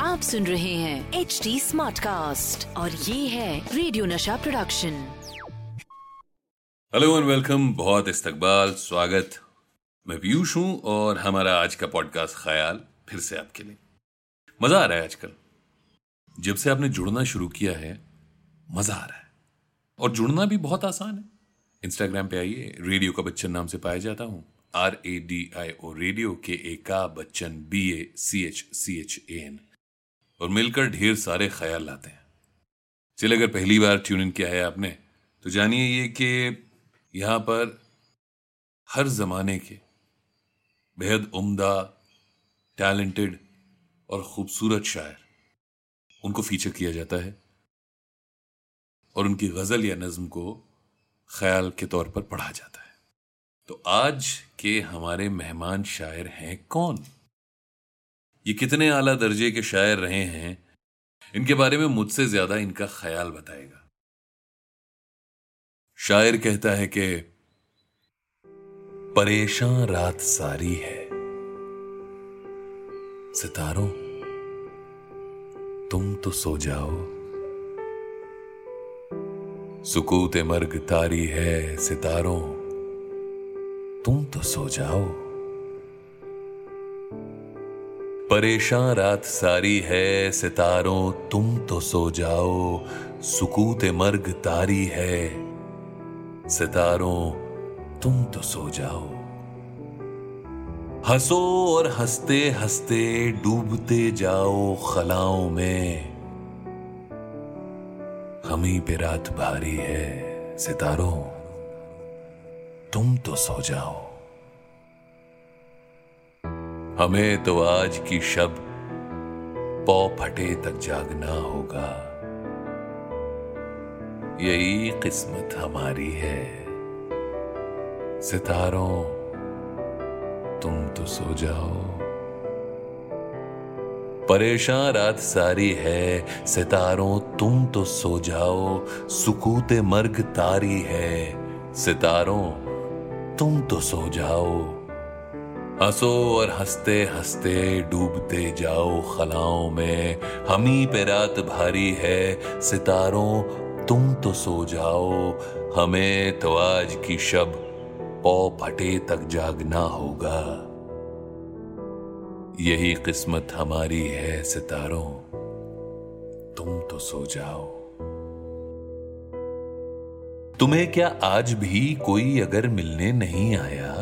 आप सुन रहे हैं एच डी स्मार्ट कास्ट और ये है radio Nasha production hello and welcome बहुत इस्तकबाल, स्वागत। मैं पीयूष हूँ और हमारा आज का पॉडकास्ट ख्याल फिर से आपके लिए। मज़ा आ रहा है आजकल। जब से आपने जुड़ना शुरू किया है, मज़ा आ रहा है। और जुड़ना भी बहुत आसान है। इंस्टाग्राम पे आइए रेडियो का बच्चन नाम से पाया जाता हूँ। R A D I O radio K A का Bachchan B A C H C H A N और मिलकर ढेर सारे ख्याल लाते हैं। चलिए, अगर पहली बार ट्यून इन किया है आपने तो जानिए ये कि यहाँ पर हर जमाने के बेहद उम्दा टैलेंटेड और खूबसूरत शायर, उनको फीचर किया जाता है और उनकी गज़ल या नज्म को ख्याल के तौर पर पढ़ा जाता है। तो आज के हमारे मेहमान शायर हैं कौन? ये कितने आला दर्जे के शायर रहे हैं? इनके बारे में मुझसे ज़्यादा इनका ख्याल बताएगा। शायर कहता है कि, परेशान रात सारी है। सितारों, तुम तो सो जाओ। सुकूत मर्ग तारी है सितारों। तुम तो सो जाओ। परेशान रात सारी है, सितारों, तुम तो सो जाओ। सुकूत मर्ग तारी है, सितारों, तुम तो सो जाओ। हंसो और हँसते हँसते डूबते जाओ खलाओं में। हमी पे रात भारी है, सितारों। तुम तो सो जाओ। हमें तो आज की शब पौ फटे तक जागना होगा। यही किस्मत हमारी है। सितारों, तुम तो सो जाओ। परेशान रात सारी है, सितारों, तुम तो सो जाओ। सुकूत मर्ग तारी है, सितारों। तुम तो सो जाओ। हंसो और हँसते हँसते डूबते जाओ खलाओं में। हमी पे रात भारी है, सितारों, तुम तो सो जाओ। हमें तो आज की शब पौ फटे तक जागना होगा। यही किस्मत हमारी है, सितारों। तुम तो सो जाओ। तुम्हें क्या आज भी कोई अगर मिलने नहीं आया?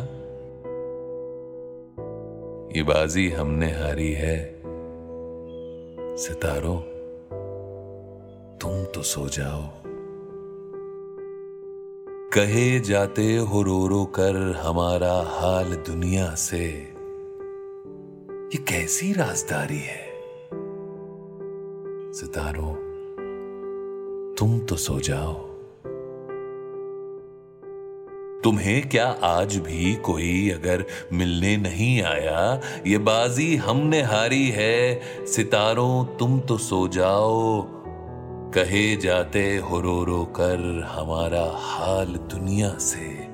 ये बाजी हमने हारी है। सितारों, तुम तो सो जाओ। कहे जाते हो रो रो कर हमारा हाल दुनिया से। ये कैसी राजदारी है? सितारों, तुम तो सो जाओ। तुम्हें क्या आज भी कोई अगर मिलने नहीं आया? ये बाजी हमने हारी है। सितारों, तुम तो सो जाओ। कहे जाते हो रो रो कर हमारा हाल दुनिया से।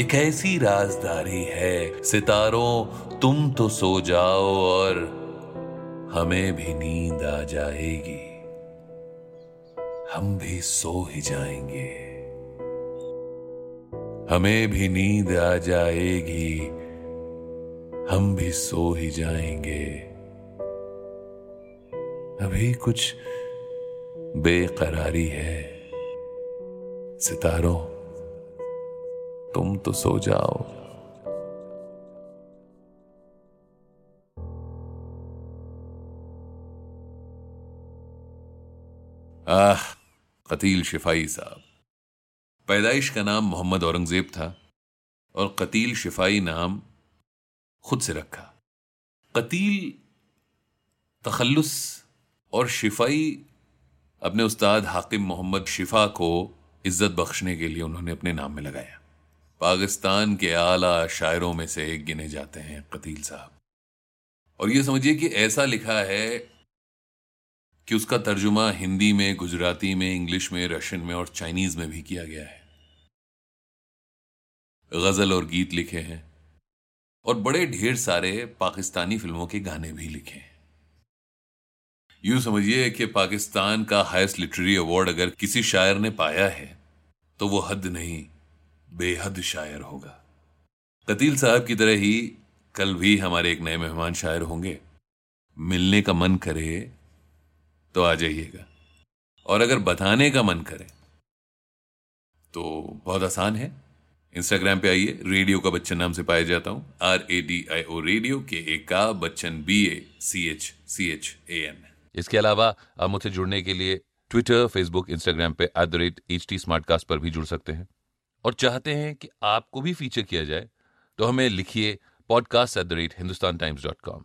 ये कैसी राजदारी है। सितारों, तुम तो सो जाओ और हमें भी नींद आ जाएगी। हम भी सो ही जाएँगे। हमें भी नींद आ जाएगी। हम भी सो ही जाएँगे। अभी कुछ बेकरारी है। सितारों, तुम तो सो जाओ। आह, कतील शिफाई साहब। पैदाइश का नाम मोहम्मद औरंगज़ेब था और कतील शिफाई नाम खुद से रखा। कतील तखल्लुस और शिफाई अपने उस्ताद हाकिम मोहम्मद शिफा को इज़्ज़त बख्शने के लिए उन्होंने अपने नाम में लगाया। पाकिस्तान के आला शायरों में से एक गिने जाते हैं कतील साहब। और ये समझिए कि ऐसा लिखा है कि उसका तर्जुमा हिंदी में, गुजराती में, इंग्लिश में, रशियन में और चाइनीज़ में भी किया गया है। गज़ल और गीत लिखे हैं और बड़े ढेर सारे पाकिस्तानी फ़िल्मों के गाने भी लिखे हैं। यूँ समझिए कि पाकिस्तान का हाईएस्ट लिटरेरी अवार्ड अगर किसी शायर ने पाया है तो वो हद नहीं, बेहद शायर होगा। कतील साहब की तरह ही कल भी हमारे एक नए मेहमान शायर होंगे। मिलने का मन करे तो आ जाइएगा। और अगर बताने का मन करे तो बहुत आसान है। इंस्टाग्राम पे आइए, रेडियो का बच्चन नाम से पाया जाता हूँ। R A D I O radio, K A का Bachchan B A C H C H A N इसके अलावा आप मुझसे जुड़ने के लिए ट्विटर फेसबुक इंस्टाग्राम पे at the rate H T पर भी जुड़ सकते हैं। और चाहते हैं कि आपको भी फीचर किया जाए तो हमें लिखिए podcast at the rate Hindustan Times dot com